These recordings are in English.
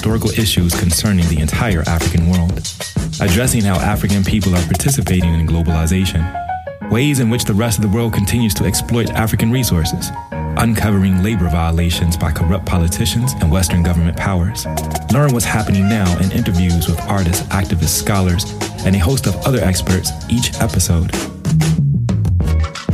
historical issues concerning the entire African world, addressing how African people are participating in globalization, ways in which the rest of the world continues to exploit African resources, uncovering labor violations by corrupt politicians and Western government powers. Learn what's happening now in interviews with artists, activists, scholars, and a host of other experts each episode.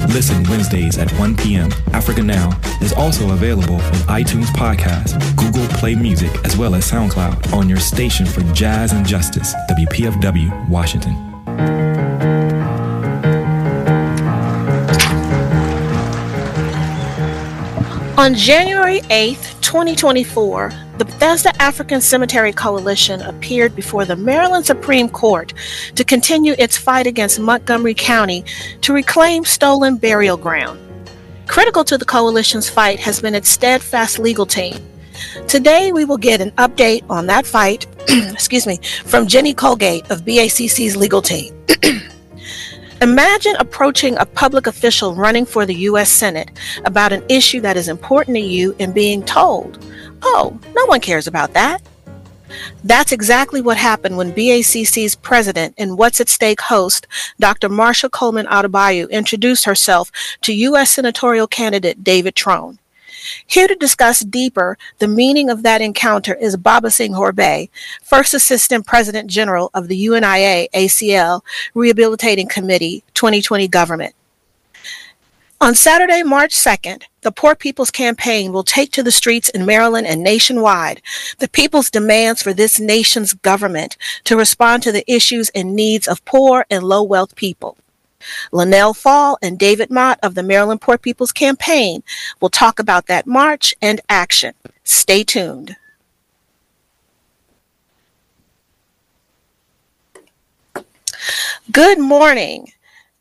Listen Wednesdays at 1 p.m. Africa Now is also available on iTunes Podcast, Google Play Music, as well as SoundCloud on your station for jazz and justice, WPFW, Washington. On January 8th, 2024, the Bethesda African Cemetery Coalition appeared before the Maryland Supreme Court to continue its fight against Montgomery County to reclaim stolen burial ground. Critical to the coalition's fight has been its steadfast legal team. Today, we will get an update on that fight, excuse me, from Jenny Colgate of BACC's legal team. Imagine approaching a public official running for the U.S. Senate about an issue that is important to you and being told, oh, no one cares about that. That's exactly what happened when BACC's president and What's at Stake host, Dr. Marsha Coleman Adebayo, introduced herself to U.S. senatorial candidate David Trone. Here to discuss deeper the meaning of that encounter is Baba Senghor Baye, First Assistant President General of the UNIA ACL Rehabilitating Committee 2020 Government. On Saturday, March 2nd, the Poor People's Campaign will take to the streets in Maryland and nationwide the people's demands for this nation's government to respond to the issues and needs of poor and low wealth people. Linnell Fall and David Mott of the Maryland Poor People's Campaign will talk about that march and action. Stay tuned. Good morning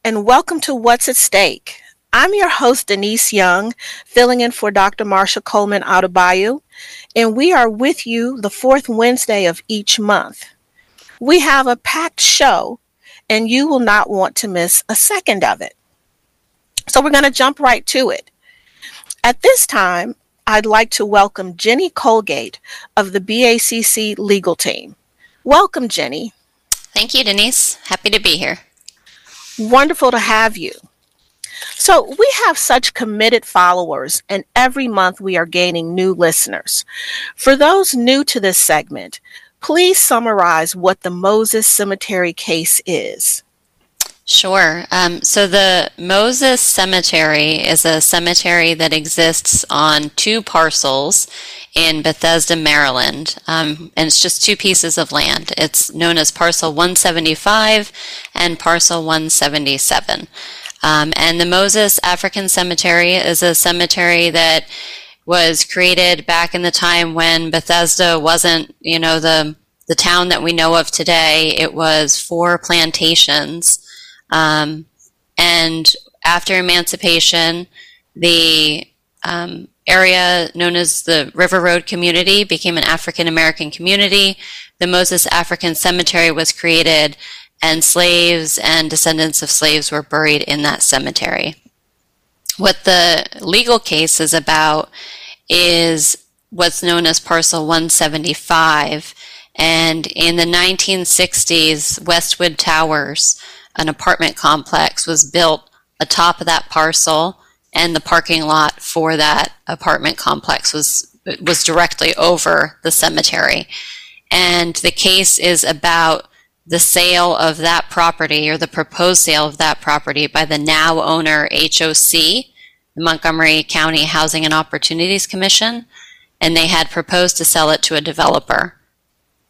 and welcome to What's at Stake. I'm your host, Denise Young, filling in for Dr. Marsha Coleman Adebayo, and we are with you the fourth Wednesday of each month. We have a packed show, and you will not want to miss a second of it. So we're going to jump right to it. At this time, I'd like to welcome Jenny Colgate of the BACC legal team. Welcome, Jenny. Thank you, Denise. Happy to be here. Wonderful to have you. So, we have such committed followers, and every month we are gaining new listeners. For those new to this segment, please summarize what the Moses Cemetery case is. Sure. Um, so the Moses Cemetery is a cemetery that exists on two parcels in Bethesda, Maryland. Um, and it's just two pieces of land. It's known as Parcel 175 and Parcel 177. Um, and the Moses African Cemetery is a cemetery that was created back in the time when Bethesda wasn't, you know, the the town that we know of today. It was four plantations, um, and after emancipation, the um, area known as the River Road community became an African American community. The Moses African Cemetery was created and slaves and descendants of slaves were buried in that cemetery. What the legal case is about is what's known as Parcel 175. And in the 1960s, Westwood Towers, an apartment complex, was built atop of that parcel, and the parking lot for that apartment complex was was directly over the cemetery. And the case is about the sale of that property or the proposed sale of that property by the now owner HOC, the Montgomery County Housing and Opportunities Commission, and they had proposed to sell it to a developer.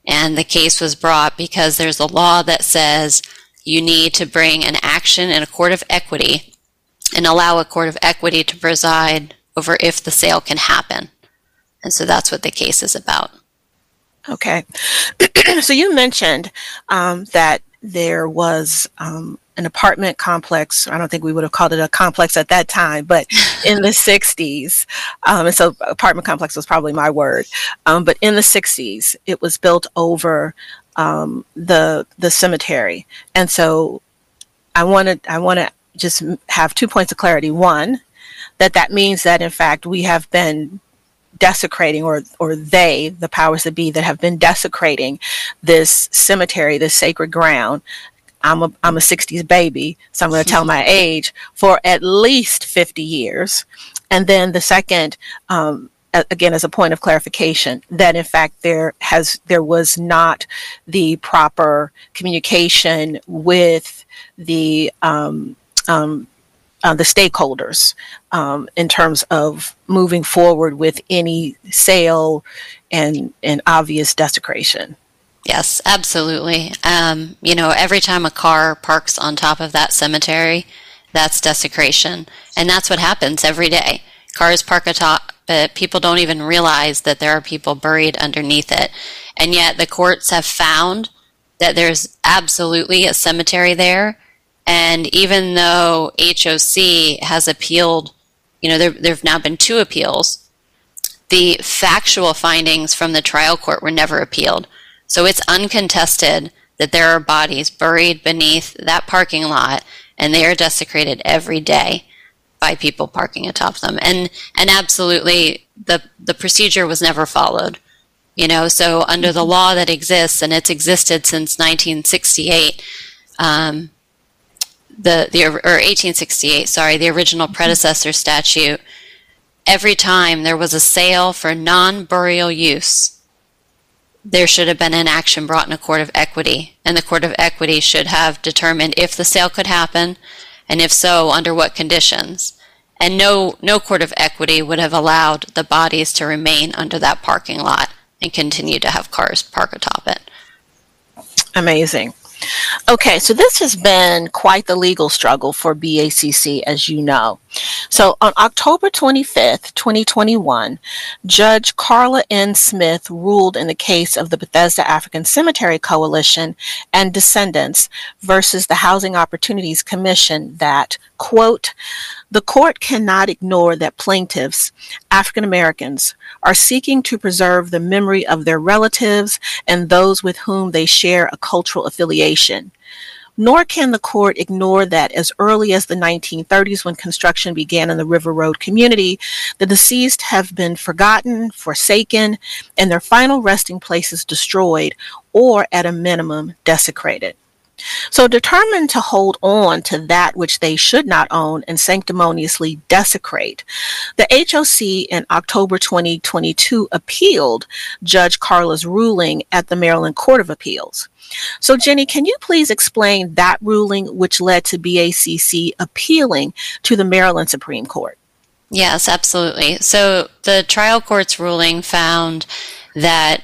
And the case was brought because there's a law that says you need to bring an action in a court of equity and allow a court of equity to preside over if the sale can happen. And so that's what the case is about. Okay. so you mentioned um, that there was um, an apartment complex. I don't think we would have called it a complex at that time, but in the 60s. Um, and so apartment complex was probably my word. Um, but in the 60s, it was built over um, the the cemetery. And so I wanted I want to just have two points of clarity. One, that that means that in fact we have been desecrating or or they the powers that be that have been desecrating this cemetery this sacred ground I'm a I'm a 60s baby, so I'm going to tell my age for at least 50 years. And then the second, um, again, as a point of clarification, that in fact there has there was not the proper communication with the um, um, uh, the stakeholders um, in terms of moving forward with any sale and and obvious desecration. Yes, absolutely. Um, you know, every time a car parks on top of that cemetery, that's desecration. And that's what happens every day. Cars park atop, but people don't even realize that there are people buried underneath it. And yet the courts have found that there's absolutely a cemetery there. And even though HOC has appealed, you know, there, there have now been two appeals, the factual findings from the trial court were never appealed. So it's uncontested that there are bodies buried beneath that parking lot and they are desecrated every day by people parking atop them. And and absolutely the the procedure was never followed. You know, so under the law that exists and it's existed since 1968, um, the the or 1868, sorry, the original predecessor statute. Every time there was a sale for non-burial use, there should have been an action brought in a court of equity, and the court of equity should have determined if the sale could happen, and if so, under what conditions. And no, no court of equity would have allowed the bodies to remain under that parking lot and continue to have cars park atop it. Amazing. Okay, so this has been quite the legal struggle for BACC, as you know. So on October 25th, 2021, Judge Karla N. Smith ruled in the case of the Bethesda African Cemetery Coalition and descendants versus the Housing Opportunities Commission that, quote, the court cannot ignore that plaintiffs, African Americans, are seeking to preserve the memory of their relatives and those with whom they share a cultural affiliation. Nor can the court ignore that as early as the 1930s, when construction began in the River Road community, the deceased have been forgotten, forsaken, and their final resting places destroyed or, at a minimum, desecrated. So, determined to hold on to that which they should not own and sanctimoniously desecrate, the HOC in October 2022 appealed Judge Karla's ruling at the Maryland Court of Appeals. So, Jenny, can you please explain that ruling which led to BACC appealing to the Maryland Supreme Court? Yes, absolutely. So, the trial court's ruling found that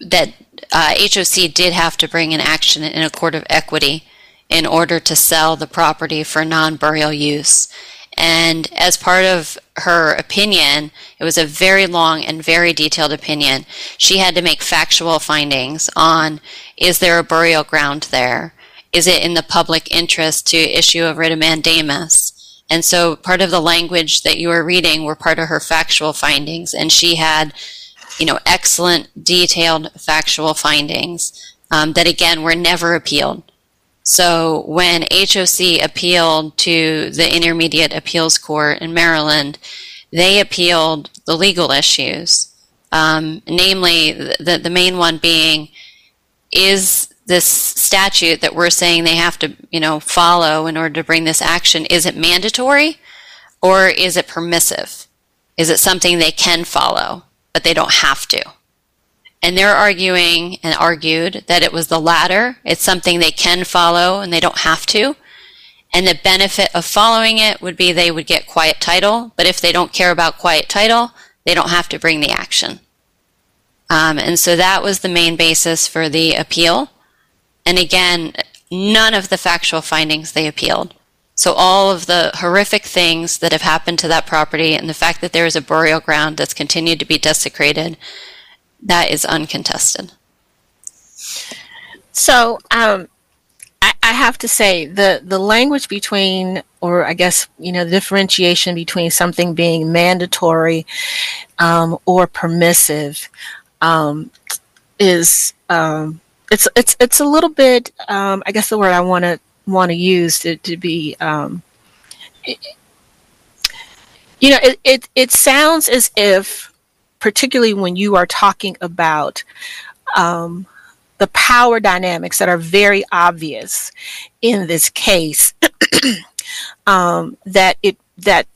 that uh, HOC did have to bring an action in a court of equity in order to sell the property for non burial use. And as part of her opinion, it was a very long and very detailed opinion. She had to make factual findings on is there a burial ground there? Is it in the public interest to issue a writ of mandamus? And so part of the language that you were reading were part of her factual findings. And she had you know, excellent, detailed, factual findings um, that again were never appealed. So when HOC appealed to the Intermediate Appeals Court in Maryland, they appealed the legal issues, um, namely the, the main one being is this statute that we're saying they have to you know follow in order to bring this action is it mandatory or is it permissive is it something they can follow but they don't have to. And they're arguing and argued that it was the latter. It's something they can follow and they don't have to. And the benefit of following it would be they would get quiet title, but if they don't care about quiet title, they don't have to bring the action. Um, and so that was the main basis for the appeal. And again, none of the factual findings they appealed. So all of the horrific things that have happened to that property and the fact that there is a burial ground that's continued to be desecrated, that is uncontested. So um, I, I, have to say the the language between, or I guess you know, the differentiation between something being mandatory um, or permissive um, is um, it's it's it's a little bit. Um, I guess the word I want to want to use to, to be um, You know, it, it, it sounds as if, particularly when you are talking about um, the power dynamics that are very obvious in this case, um, that it that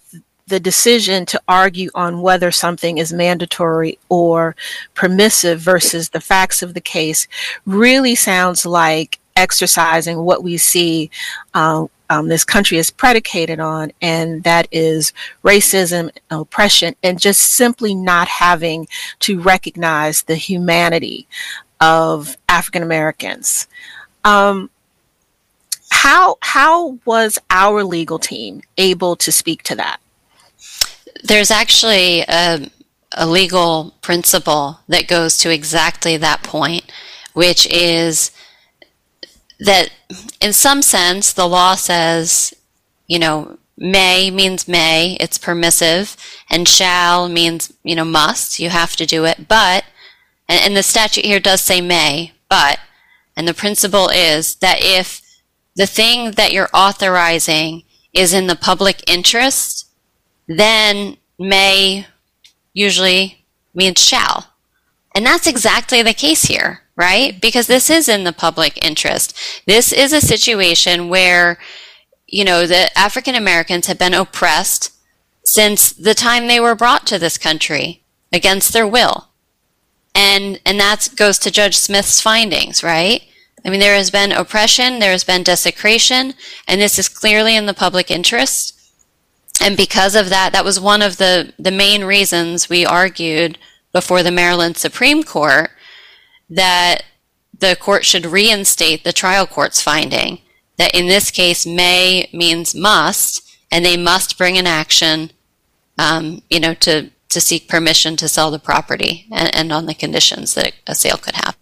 the decision to argue on whether something is mandatory or permissive versus the facts of the case really sounds like exercising what we see uh, um, this country is predicated on, and that is racism, oppression, and just simply not having to recognize the humanity of African Americans. Um, how how was our legal team able to speak to that? There's actually a, a legal principle that goes to exactly that point, which is that in some sense the law says, you know, may means may, it's permissive, and shall means, you know, must, you have to do it, but, and, and the statute here does say may, but, and the principle is that if the thing that you're authorizing is in the public interest, then may usually means shall. And that's exactly the case here right? Because this is in the public interest. This is a situation where, you know, the African Americans have been oppressed since the time they were brought to this country against their will. And, and that goes to Judge Smith's findings, right? I mean, there has been oppression, there has been desecration, and this is clearly in the public interest. And because of that, that was one of the, the main reasons we argued before the Maryland Supreme Court that the court should reinstate the trial court's finding that in this case may means must, and they must bring an action, um, you know, to to seek permission to sell the property and, and on the conditions that a sale could happen.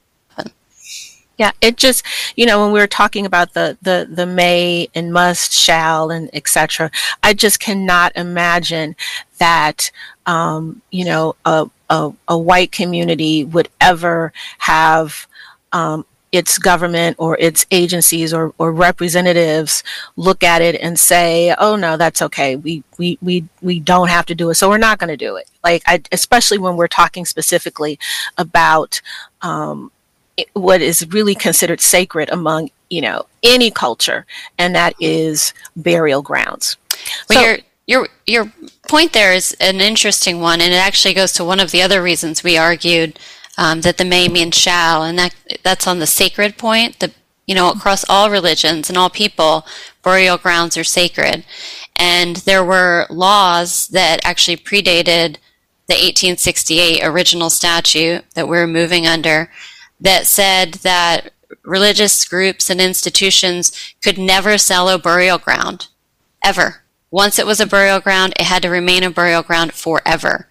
Yeah, it just you know when we were talking about the the the may and must, shall, and etc. I just cannot imagine that um, you know a a, a white community would ever have um, its government or its agencies or, or representatives look at it and say, "Oh no, that's okay. We we we we don't have to do it, so we're not going to do it." Like, I, especially when we're talking specifically about um, what is really considered sacred among you know any culture, and that is burial grounds. So, your your point there is an interesting one, and it actually goes to one of the other reasons we argued um, that the may means shall, and that that's on the sacred point. The you know across all religions and all people, burial grounds are sacred, and there were laws that actually predated the 1868 original statute that we're moving under that said that religious groups and institutions could never sell a burial ground ever once it was a burial ground, it had to remain a burial ground forever.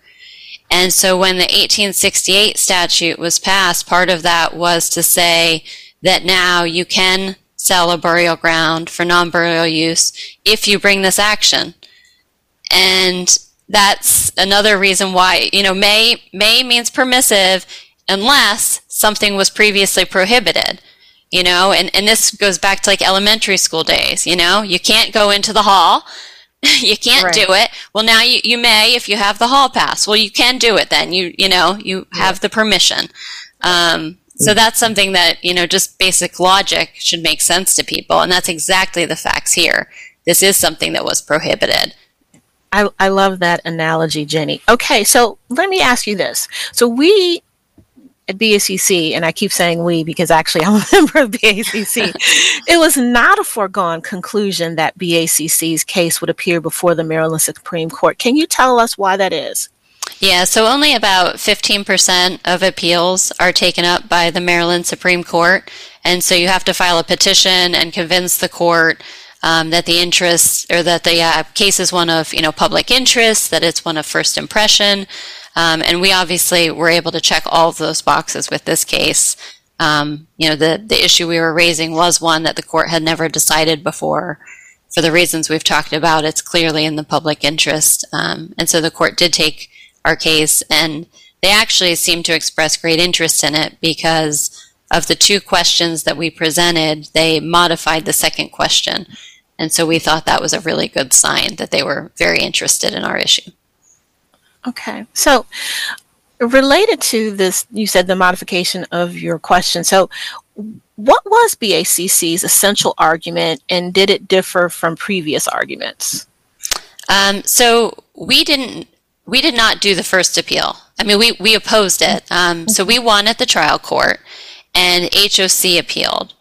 And so when the 1868 statute was passed, part of that was to say that now you can sell a burial ground for non-burial use if you bring this action. And that's another reason why, you know, may, may means permissive unless something was previously prohibited you know and, and this goes back to like elementary school days you know you can't go into the hall you can't right. do it. Well, now you, you may if you have the hall pass. Well, you can do it then. You you know you have the permission. Um, so that's something that you know just basic logic should make sense to people, and that's exactly the facts here. This is something that was prohibited. I, I love that analogy, Jenny. Okay, so let me ask you this. So we BACC, and I keep saying we because actually I'm a member of BACC, it was not a foregone conclusion that BACC's case would appear before the Maryland Supreme Court. Can you tell us why that is? Yeah, so only about 15% of appeals are taken up by the Maryland Supreme Court. And so you have to file a petition and convince the court um, that the interest or that the uh, case is one of you know public interest, that it's one of first impression. Um, and we obviously were able to check all of those boxes with this case. Um, you know, the, the issue we were raising was one that the court had never decided before. For the reasons we've talked about, it's clearly in the public interest. Um, and so the court did take our case, and they actually seemed to express great interest in it because of the two questions that we presented, they modified the second question. And so we thought that was a really good sign that they were very interested in our issue. Okay. So, related to this, you said the modification of your question. So, what was BACC's essential argument and did it differ from previous arguments? Um, so, we didn't. We did not do the first appeal. I mean, we, we opposed it. Um, so we won at the trial court, and HOC appealed.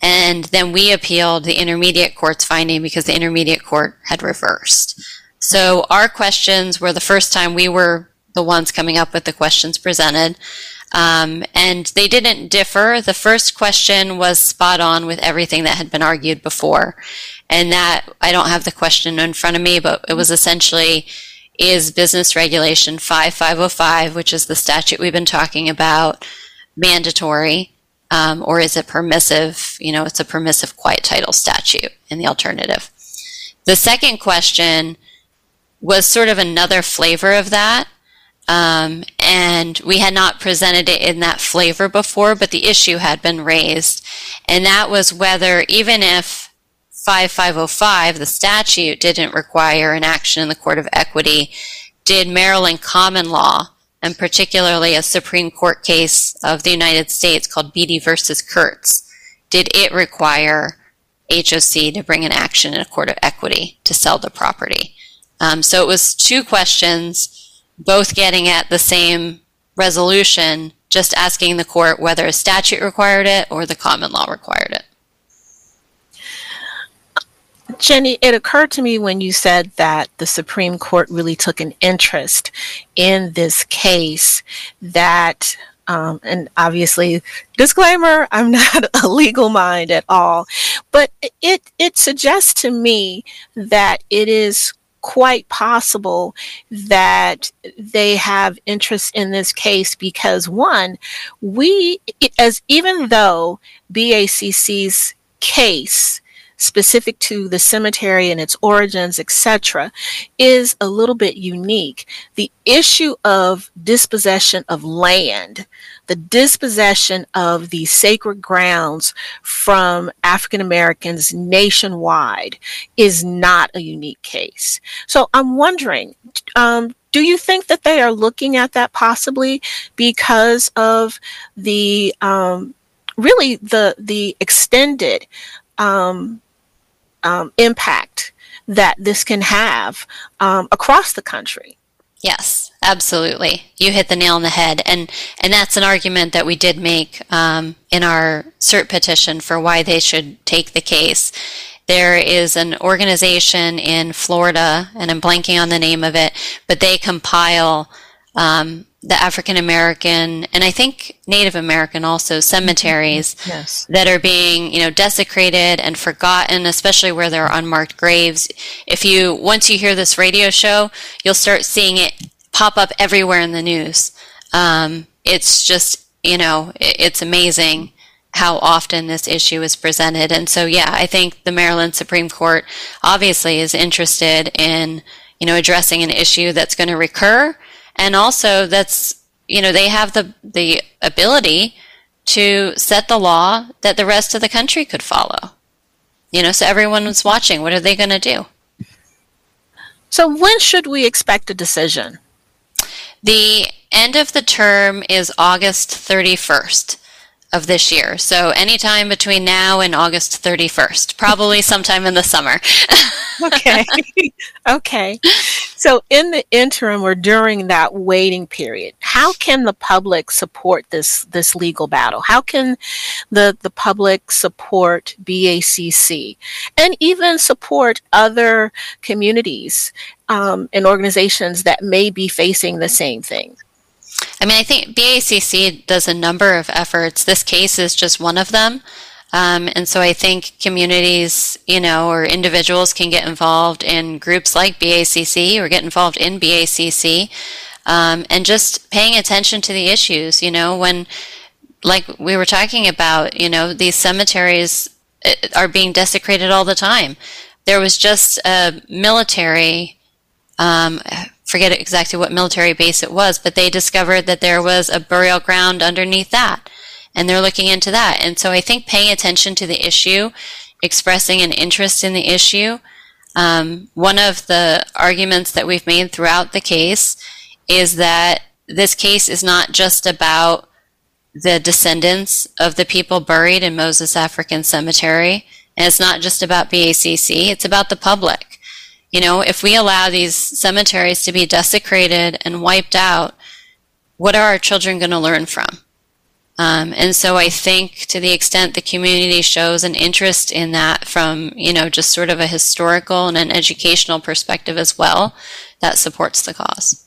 And then we appealed the intermediate court's finding because the intermediate court had reversed. So our questions were the first time we were the ones coming up with the questions presented. Um, and they didn't differ. The first question was spot on with everything that had been argued before. And that, I don't have the question in front of me, but it was essentially, is Business Regulation 5505, which is the statute we've been talking about, mandatory? Um, or is it permissive? You know, it's a permissive quiet title statute in the alternative. The second question was sort of another flavor of that. Um, and we had not presented it in that flavor before, but the issue had been raised. And that was whether, even if 5505, the statute, didn't require an action in the Court of Equity, did Maryland common law, and particularly a Supreme Court case of the United States called Beatty versus Kurtz, did it require HOC to bring an action in a court of equity to sell the property? Um, so it was two questions, both getting at the same resolution, just asking the court whether a statute required it or the common law required it. Jenny, it occurred to me when you said that the Supreme Court really took an interest in this case that um, and obviously, disclaimer: I'm not a legal mind at all, but it it suggests to me that it is quite possible that they have interest in this case because one, we as even though BACC's case specific to the cemetery and its origins, etc., is a little bit unique. The issue of dispossession of land, the dispossession of the sacred grounds from African Americans nationwide is not a unique case. So I'm wondering, um, do you think that they are looking at that possibly because of the um, really the the extended um, um, impact that this can have um, across the country. Yes, absolutely. You hit the nail on the head, and and that's an argument that we did make um, in our cert petition for why they should take the case. There is an organization in Florida, and I'm blanking on the name of it, but they compile um, the African American and I think Native American also cemeteries yes. that are being, you know, desecrated and forgotten, especially where there are unmarked graves. If you once you hear this radio show, you'll start seeing it pop up everywhere in the news. Um, it's just, you know, it's amazing how often this issue is presented. And so, yeah, I think the Maryland Supreme Court obviously is interested in, you know, addressing an issue that's going to recur and also that's you know they have the the ability to set the law that the rest of the country could follow. You know, so everyone was watching. What are they going to do? So when should we expect a decision? The end of the term is August 31st of this year. So anytime between now and August 31st, probably sometime in the summer. okay. okay. So in the interim or during that waiting period, how can the public support this this legal battle? How can the the public support BACC and even support other communities um, and organizations that may be facing the same thing? I mean, I think BACC does a number of efforts. This case is just one of them. Um, and so I think communities, you know, or individuals can get involved in groups like BACC or get involved in BACC um, and just paying attention to the issues, you know, when, like we were talking about, you know, these cemeteries uh, are being desecrated all the time. There was just a military um, forget exactly what military base it was, but they discovered that there was a burial ground underneath that. And they're looking into that. And so I think paying attention to the issue, expressing an interest in the issue, um, one of the arguments that we've made throughout the case is that this case is not just about the descendants of the people buried in Moses African Cemetery, and it's not just about BACC, it's about the public. You know, if we allow these cemeteries to be desecrated and wiped out, what are our children going to learn from? Um, and so I think to the extent the community shows an interest in that from, you know, just sort of a historical and an educational perspective as well, that supports the cause.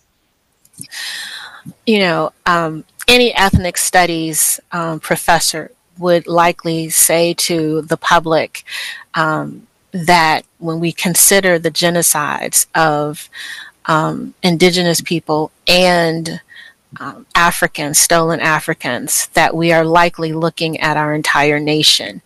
You know, um, any ethnic studies um, professor would likely say to the public um, that when we consider the genocides of um, indigenous people and um, Africans, stolen Africans, that we are likely looking at our entire nation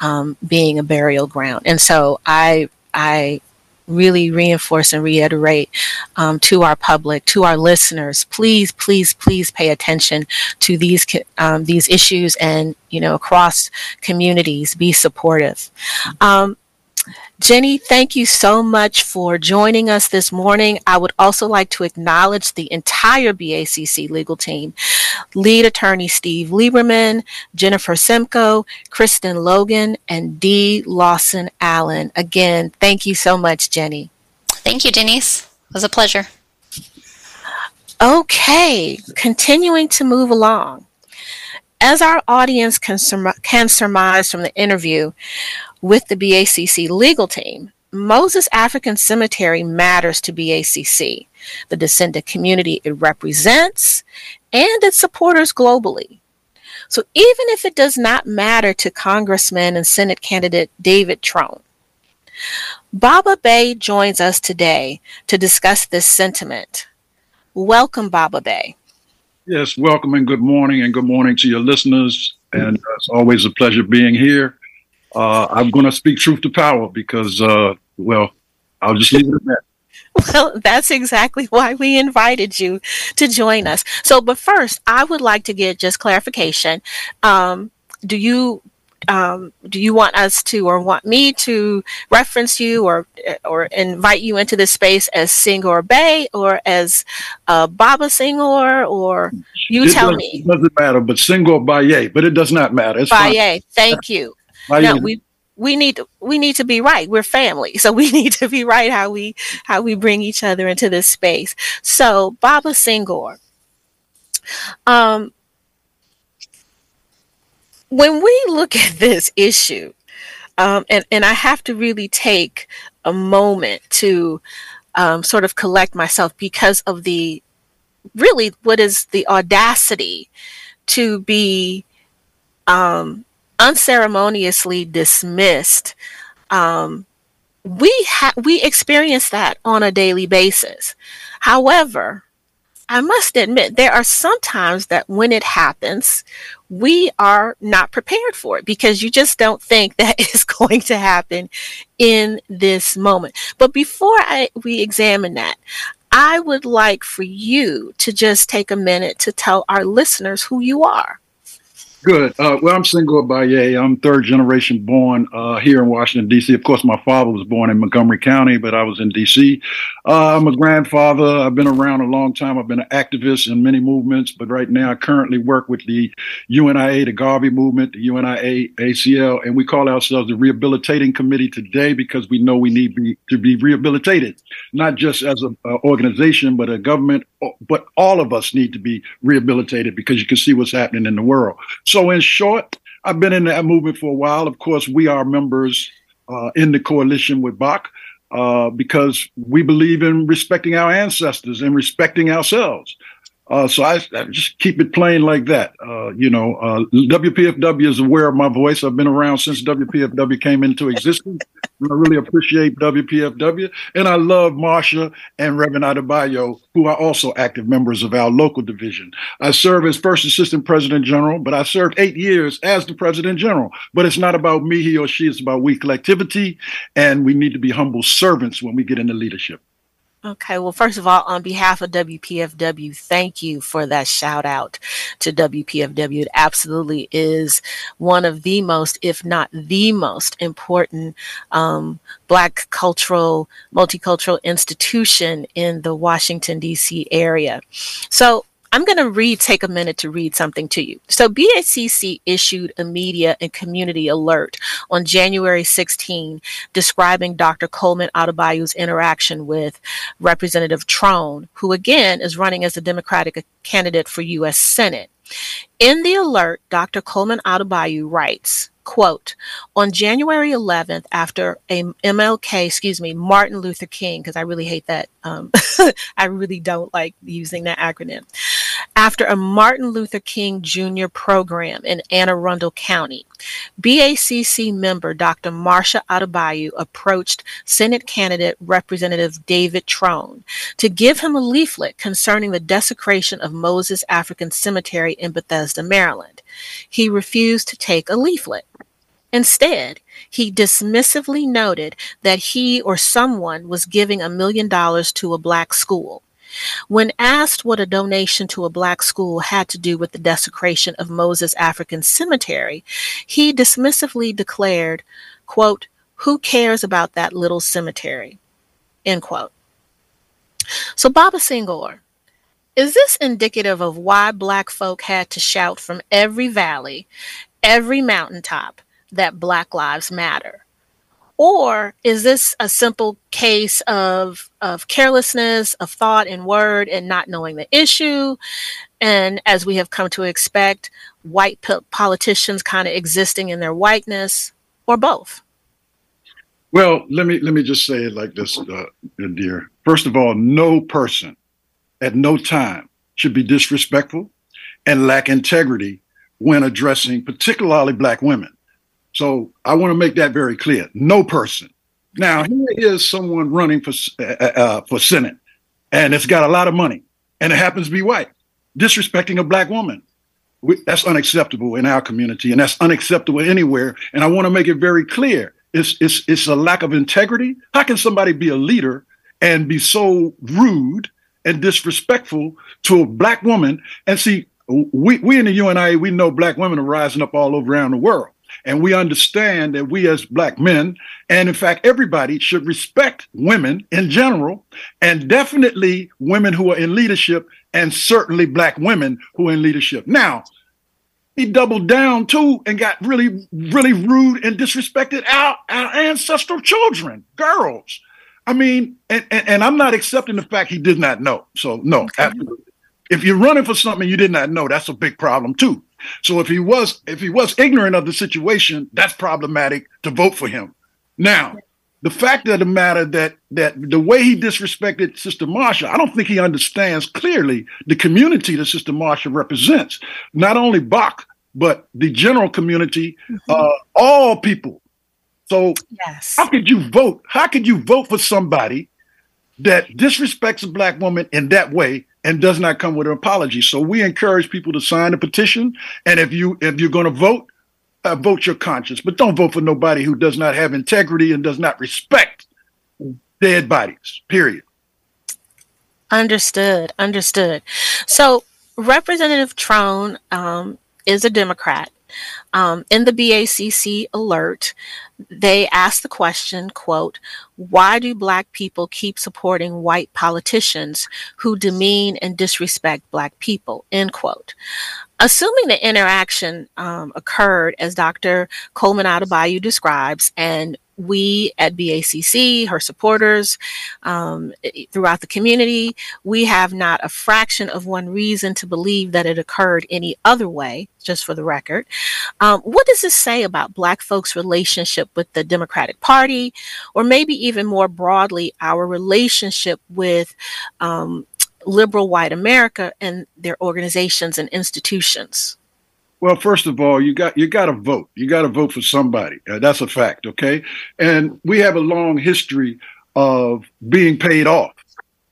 um, being a burial ground. And so I, I really reinforce and reiterate um, to our public, to our listeners, please, please, please pay attention to these um, these issues, and you know, across communities, be supportive. Um, Jenny, thank you so much for joining us this morning. I would also like to acknowledge the entire BACC legal team lead attorney Steve Lieberman, Jennifer Simcoe, Kristen Logan, and Dee Lawson Allen. Again, thank you so much, Jenny. Thank you, Denise. It was a pleasure. Okay, continuing to move along. As our audience can, can surmise from the interview, with the BACC legal team, Moses African Cemetery matters to BACC, the descendant community it represents, and its supporters globally. So even if it does not matter to Congressman and Senate candidate David Trone, Baba Baye joins us today to discuss this sentiment. Welcome, Baba Baye. Yes, welcome and good morning, and good morning to your listeners. And it's always a pleasure being here uh, I'm going to speak truth to power because, uh, well, I'll just leave it at that. Well, that's exactly why we invited you to join us. So, but first, I would like to get just clarification. Um, do you um, do you want us to or want me to reference you or or invite you into this space as Senghor Bay or as uh, Baba Senghor or you it tell me? It doesn't matter, but Senghor Baye, but it does not matter. It's Baye, thank you. No, we we need to, we need to be right. We're family, so we need to be right how we how we bring each other into this space. So Baba Senghor, um, when we look at this issue, um, and and I have to really take a moment to um, sort of collect myself because of the really what is the audacity to be um, unceremoniously dismissed, um, we ha- we experience that on a daily basis. However, I must admit there are some times that when it happens, we are not prepared for it because you just don't think that is going to happen in this moment. But before I, we examine that, I would like for you to just take a minute to tell our listeners who you are. Good. Uh, well, I'm Senghor Baye. I'm third generation born uh, here in Washington, D.C. Of course, my father was born in Montgomery County, but I was in D.C. Uh, I'm a grandfather. I've been around a long time. I've been an activist in many movements, but right now I currently work with the UNIA, the Garvey movement, the UNIA, ACL, and we call ourselves the Rehabilitating Committee today because we know we need be, to be rehabilitated, not just as an organization, but a government, but all of us need to be rehabilitated because you can see what's happening in the world. So, in short, I've been in that movement for a while. Of course, we are members uh, in the coalition with BACC uh, because we believe in respecting our ancestors and respecting ourselves. Uh, so I, I, just keep it plain like that. Uh, you know, uh, WPFW is aware of my voice. I've been around since WPFW came into existence. and I really appreciate WPFW. And I love Marsha and Reverend Adebayo, who are also active members of our local division. I serve as First Assistant President General, but I served eight years as the President General. But it's not about me, he or she. It's about we collectivity. And we need to be humble servants when we get into leadership. Okay, well, first of all, on behalf of WPFW, thank you for that shout out to WPFW. It absolutely is one of the most, if not the most important um, Black cultural, multicultural institution in the Washington, D.C. area. So, I'm going to read, take a minute to read something to you. So, BACC issued a media and community alert on January 16, describing Dr. Coleman Adebayo's interaction with Representative Trone, who again is running as a Democratic candidate for U.S. Senate. In the alert, Dr. Coleman Adebayo writes, quote on january 11th after a mlk excuse me martin luther king because i really hate that um, i really don't like using that acronym after a Martin Luther King Jr. program in Anne Arundel County. BACC member Dr. Marsha Adebayo approached Senate candidate Representative David Trone to give him a leaflet concerning the desecration of Moses African Cemetery in Bethesda, Maryland. He refused to take a leaflet. Instead, he dismissively noted that he or someone was giving a million dollars to a black school. When asked what a donation to a black school had to do with the desecration of Moses African Cemetery, he dismissively declared, quote, who cares about that little cemetery? End quote. So Baba Senghor, is this indicative of why black folk had to shout from every valley, every mountaintop that Black Lives Matter? Or is this a simple case of, of carelessness, of thought and word, and not knowing the issue? And as we have come to expect, white politicians kind of existing in their whiteness, or both? Well, let me let me just say it like this, uh, dear. First of all, no person at no time should be disrespectful and lack integrity when addressing particularly black women. So I want to make that very clear. No person. Now here is someone running for uh, uh, uh, for Senate, and it's got a lot of money, and it happens to be white, disrespecting a black woman. We, that's unacceptable in our community, and that's unacceptable anywhere. And I want to make it very clear: it's it's it's a lack of integrity. How can somebody be a leader and be so rude and disrespectful to a black woman? And see, we we in the UNIA we know black women are rising up all over around the world. And we understand that we as black men, and in fact, everybody should respect women in general, and definitely women who are in leadership, and certainly black women who are in leadership. Now, he doubled down too and got really, really rude and disrespected our, our ancestral children, girls. I mean, and, and, and, I'm not accepting the fact he did not know. So, no, absolutely. If you're running for something you did not know, that's a big problem too. So if he was if he was ignorant of the situation, that's problematic to vote for him. Now, the fact of the matter that that the way he disrespected Sister Marsha, I don't think he understands clearly the community that Sister Marsha represents. Not only BACC, but the general community, mm-hmm. uh, all people. So yes. how could you vote? How could you vote for somebody that disrespects a black woman in that way and does not come with an apology. So we encourage people to sign the petition, and if you if you're going to vote, uh, vote your conscience, but don't vote for nobody who does not have integrity and does not respect dead bodies. Period. Understood. Understood. So Representative Trone um, is a Democrat. Um, in the BACC alert, they asked the question, quote, why do black people keep supporting white politicians who demean and disrespect black people, end quote. Assuming the interaction um, occurred as Dr. Coleman Adebayo describes, and we at BACC, her supporters um, throughout the community, we have not a fraction of one reason to believe that it occurred any other way, just for the record. Um, what does this say about Black folks' relationship with the Democratic Party, or maybe even more broadly, our relationship with um, liberal white America and their organizations and institutions? Well, first of all, you got you got to vote. You got to vote for somebody. Uh, that's a fact, okay? And we have a long history of being paid off.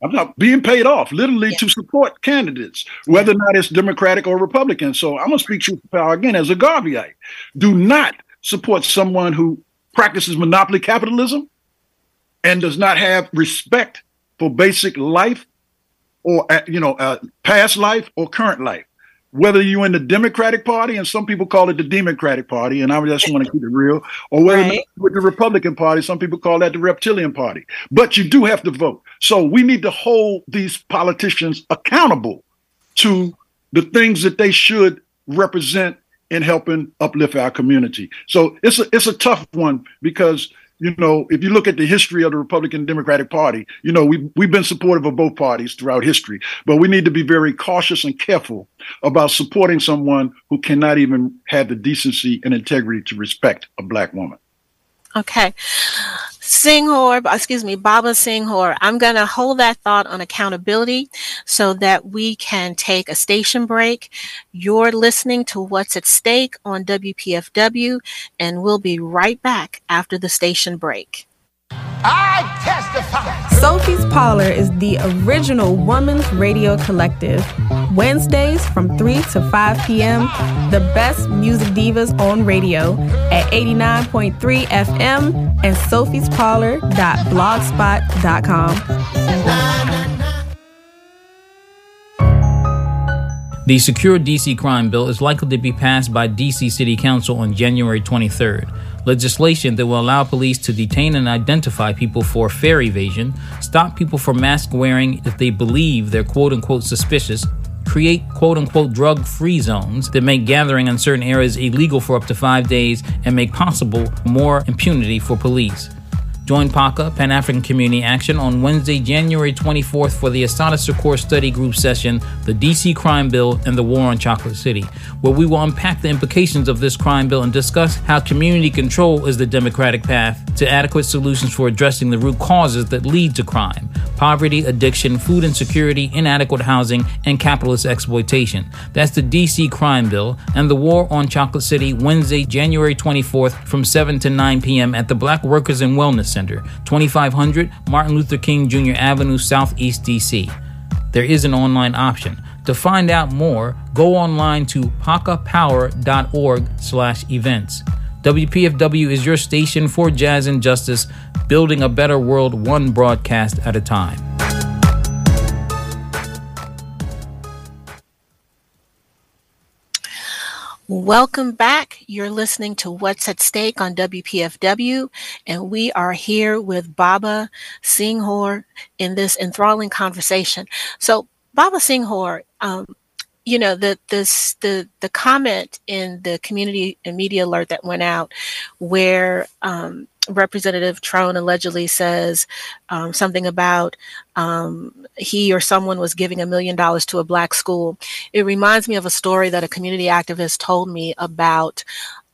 I'm not being paid off, literally yeah. to support candidates, whether or not it's Democratic or Republican. So I'm gonna speak truth to power again as a Garveyite. Do not support someone who practices monopoly capitalism and does not have respect for basic life or uh, you know uh, past life or current life whether you're in the democratic party and some people call it the democratic party and i just want to keep it real or whether right. with the republican party some people call that the reptilian party. But you do have to vote. So we need to hold these politicians accountable to the things that they should represent in helping uplift our community. So it's a, it's a tough one because you know, if you look at the history of the Republican Democratic Party, you know, we, we've been supportive of both parties throughout history, but we need to be very cautious and careful about supporting someone who cannot even have the decency and integrity to respect a black woman. Okay. Senghor, excuse me, Baba Senghor, I'm going to hold that thought on accountability so that we can take a station break. You're listening to What's at Stake on WPFW, and we'll be right back after the station break. I testify. Sophie's Parlor is the original woman's radio collective. Wednesdays from 3 to 5 p.m., the best music divas on radio at 89.3 FM and sophiesparlor.blogspot.com. The Secure DC Crime Bill is likely to be passed by DC City Council on January 23rd legislation that will allow police to detain and identify people for fare evasion, stop people from mask wearing if they believe they're quote unquote suspicious, create quote unquote drug free zones that make gathering in certain areas illegal for up to five days and make possible more impunity for police. Join PACA, Pan African Community Action, on Wednesday, January 24th for the Assata Shakur Study Group session, The DC Crime Bill and the War on Chocolate City, where we will unpack the implications of this crime bill and discuss how community control is the democratic path to adequate solutions for addressing the root causes that lead to crime poverty, addiction, food insecurity, inadequate housing, and capitalist exploitation. That's the DC Crime Bill and the War on Chocolate City, Wednesday, January 24th from 7 to 9 p.m. at the Black Workers and Wellness Center, 2500 Martin Luther King Jr. Avenue, Southeast DC. There is an online option. To find out more, go online to pacapower.org slash events. WPFW is your station for jazz and justice, building a better world one broadcast at a time. Welcome back. You're listening to What's at Stake on WPFW, and we are here with Baba Senghor in this enthralling conversation. So, Baba Senghor, um, you know the this the the comment in the community and media alert that went out, where um, Representative Trone allegedly says um, something about um, he or someone was giving a million dollars to a black school. It reminds me of a story that a community activist told me about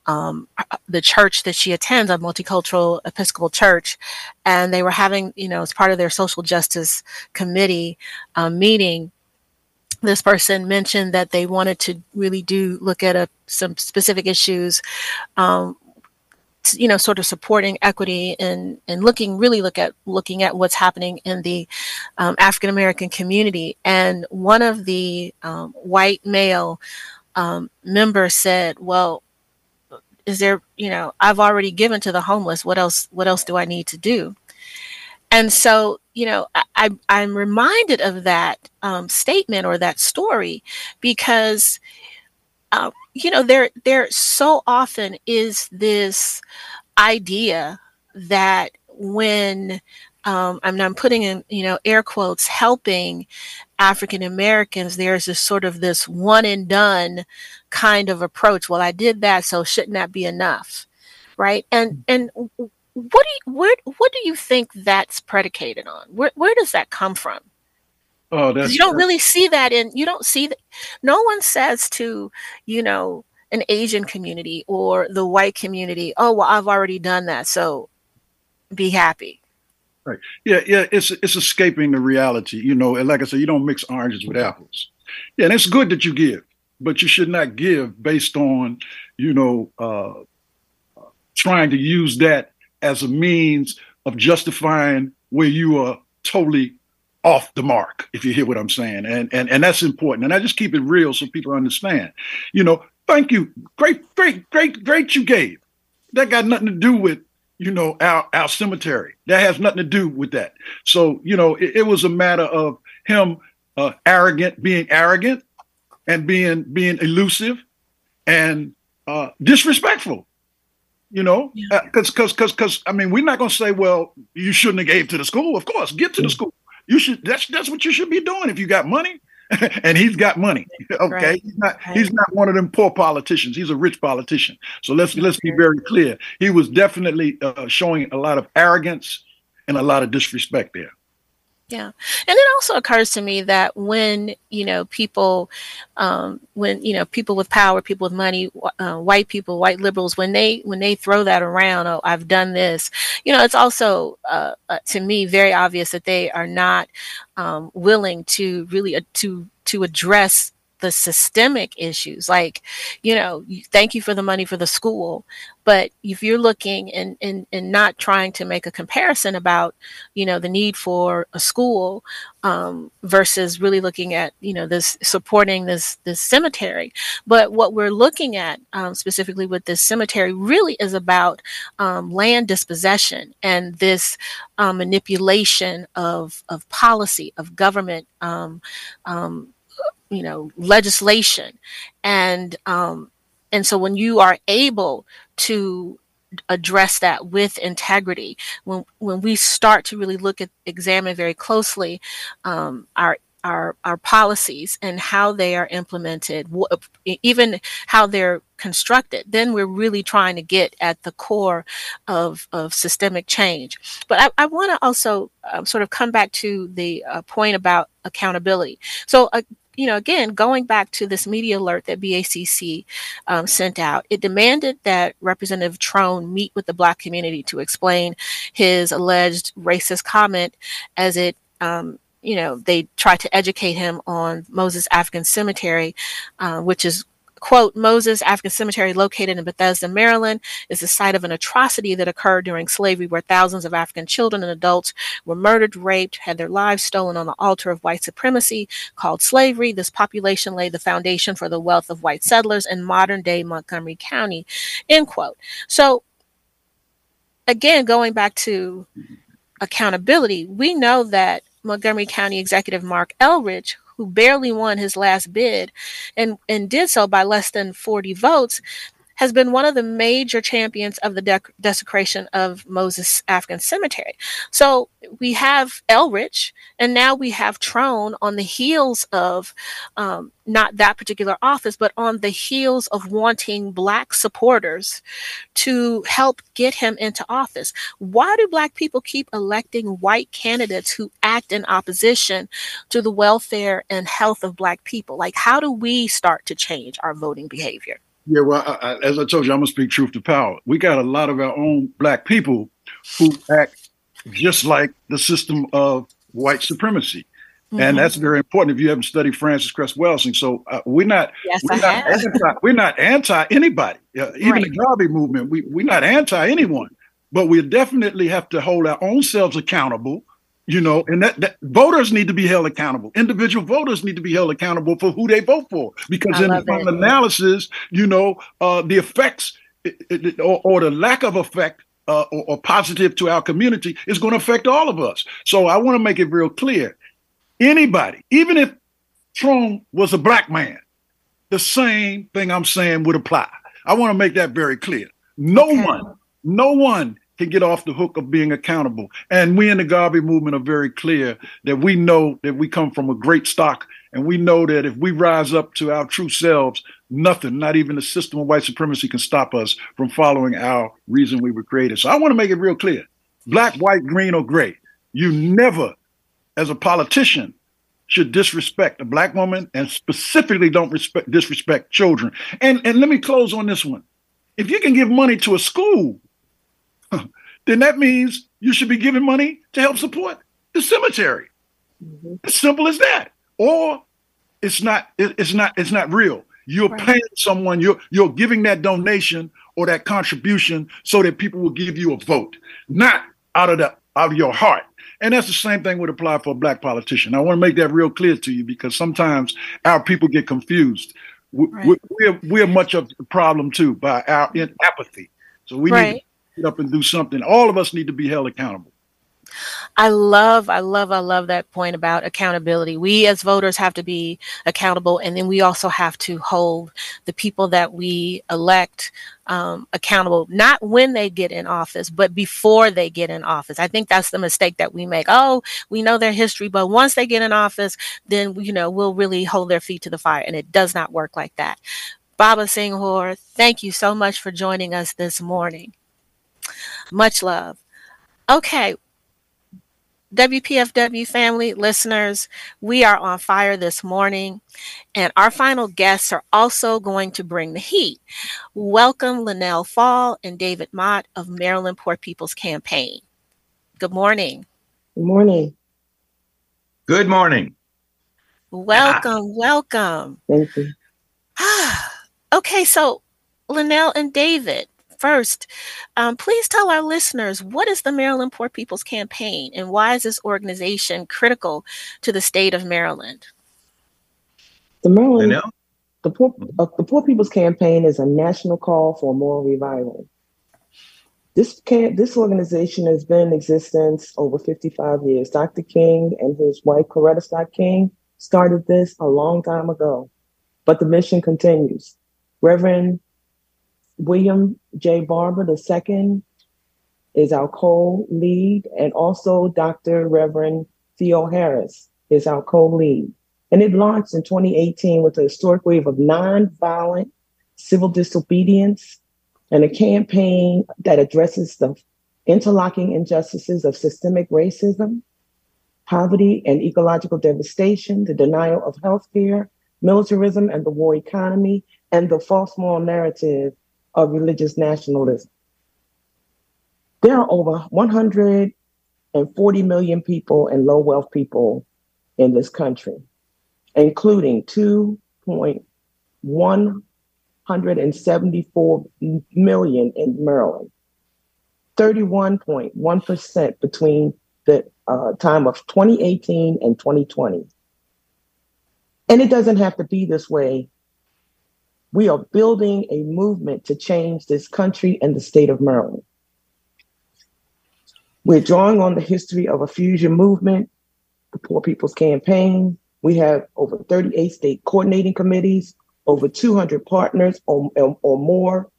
um, the church that she attends, a multicultural Episcopal church, and they were having, you know, as part of their social justice committee um, meeting. This person mentioned that they wanted to really do look at a, some specific issues um, you know sort of supporting equity and and looking really look at looking at what's happening in the um, African American community. And one of the um, white male um, members said, "Well, is there you know I've already given to the homeless. What else? What else do I need to do?" And so, you know, I, I'm reminded of that um, statement or that story because uh, you know, there there so often is this idea that when um, I mean, I'm putting in, you know, air quotes, helping African Americans, there's this sort of this one and done kind of approach. Well, I did that, so shouldn't that be enough, right? And and what do you, where what do you think that's predicated on? Where where does that come from? Oh, that's you don't really see that in you don't see that. No one says to you know an Asian community or the white community, oh well, I've already done that, so be happy. Right. Yeah, yeah. It's it's escaping the reality, you know. And like I said, you don't mix oranges with apples. Yeah, and it's good that you give, but you should not give based on, you know, uh, trying to use that as a means of justifying where you are totally off the mark, if you hear what I'm saying. And and and that's important. And I just keep it real so people understand. You know, thank you. Great, great, great, great you gave. That got nothing to do with you know, our, our cemetery. That has nothing to do with that. So, you know, it, it was a matter of him uh, arrogant, being arrogant and being being elusive and uh, disrespectful. You know, because yeah. because because because I mean, we're not going to say, well, you shouldn't have gave to the school. Of course, give to the mm. school. You should. That's that's what you should be doing if you got money. and he's got money. Okay, right. he's not right. he's not one of them poor politicians. He's a rich politician. So let's let's be very clear. He was definitely uh, showing a lot of arrogance and a lot of disrespect there. Yeah. And it also occurs to me that when, you know, people, um, when, you know, people with power, people with money, uh, white people, white liberals, when they, when they throw that around, oh, I've done this, you know, it's also, uh, uh, to me, very obvious that they are not, um, willing to really, uh, to, to address the systemic issues like you know thank you for the money for the school but if you're looking and, and and not trying to make a comparison about you know the need for a school um, versus really looking at you know this supporting this this cemetery. But what we're looking at um, specifically with this cemetery really is about um, land dispossession and this um, manipulation of of policy of government um, um, you know legislation. And um and so when you are able to address that with integrity when when we start to really look at examine very closely um, our our our policies and how they are implemented even how they're constructed then we're really trying to get at the core of of systemic change. But i, I want to also uh, sort of come back to the uh, point about accountability. So uh, you know, again, going back to this media alert that BACC um, sent out, it demanded that Representative Trone meet with the Black community to explain his alleged racist comment as it um, you know, they tried to educate him on Moses African Cemetery, uh, which is Quote, Moses African Cemetery, located in Bethesda, Maryland, is the site of an atrocity that occurred during slavery where thousands of African children and adults were murdered, raped, had their lives stolen on the altar of white supremacy called slavery. This population laid the foundation for the wealth of white settlers in modern day Montgomery County. End quote. So, again, going back to accountability, we know that Montgomery County Executive Marc Elrich, who barely won his last bid and, and did so by less than 40 votes, has been one of the major champions of the dec- desecration of Moses African Cemetery. So we have Elrich, and now we have Trone on the heels of um, not that particular office, but on the heels of wanting Black supporters to help get him into office. Why do Black people keep electing white candidates who act in opposition to the welfare and health of Black people? Like, how do we start to change our voting behavior? Yeah, well, I, I, as I told you, I'm gonna speak truth to power. We got a lot of our own black people who act just like the system of white supremacy. Mm-hmm. And that's very important if you haven't studied Frances Cress Welsing. So uh, we're not yes, we're, not anti, we're not anti anybody. Uh, even right. the Garvey movement, we, we're not anti anyone, but we definitely have to hold our own selves accountable you know, and that, that, voters need to be held accountable. Individual voters need to be held accountable for who they vote for, because I in the analysis, you know, uh, the effects it, it, or, or, the lack of effect uh, or, or positive to our community is going to affect all of us. So I want to make it real clear: anybody, even if Trone was a black man, the same thing I'm saying would apply. I want to make that very clear. No okay. one, no one can get off the hook of being accountable. And we in the Garvey movement are very clear that we know that we come from a great stock, and we know that if we rise up to our true selves, nothing, not even the system of white supremacy, can stop us from following our reason we were created. So I want to make it real clear black, white, green, or gray. You never, as a politician, should disrespect a black woman and specifically don't respect disrespect children. And and let me close on this one. If you can give money to a school then that means you should be giving money to help support the cemetery. Mm-hmm. As simple as that. Or it's not it's not it's not real. You're right. paying someone, you're you're giving that donation or that contribution so that people will give you a vote, not out of the out of your heart. And that's the same thing would apply for a black politician. I want to make that real clear to you because sometimes our people get confused. We, right. we're, we're much of the problem too by our apathy. So we right. need get up and do something. All of us need to be held accountable. I love, I love, I love that point about accountability. We as voters have to be accountable, and then we also have to hold the people that we elect um, accountable, not when they get in office, but before they get in office. I think that's the mistake that we make. Oh, we know their history, but once they get in office, then, you know, we'll really hold their feet to the fire. And it does not work like that. Baba Senghor, thank you so much for joining us this morning. Much love. Okay, WPFW family listeners, we are on fire this morning, and our final guests are also going to bring the heat. Welcome, Linnell Fall and David Mott of Maryland Poor People's Campaign. Good morning. Good morning. Good morning. Welcome, ah. welcome. Thank you. okay, so Linnell and David, First, um, please tell our listeners what is the Maryland Poor People's Campaign and why is this organization critical to the state of Maryland? The Maryland, the Poor, uh, the Poor People's Campaign is a national call for moral revival. This can this organization has been in existence over 55 years. Dr. King and his wife Coretta Scott King started this a long time ago, but the mission continues. Reverend William J. Barber II is our co-lead, and also Dr. Reverend Theoharis is our co-lead. And it launched in 2018 with a historic wave of nonviolent civil disobedience and a campaign that addresses the interlocking injustices of systemic racism, poverty and ecological devastation, the denial of health care, militarism and the war economy, and the false moral narrative of religious nationalism. There are over 140 million people and low wealth people in this country, including 2.174 million in Maryland, 31.1% between the uh, time of 2018 and 2020. And it doesn't have to be this way we are building a movement to change this country and the state of Maryland. We're drawing on the history of a fusion movement, the Poor People's Campaign. We have over 38 state coordinating committees, over 200 partners or, or more.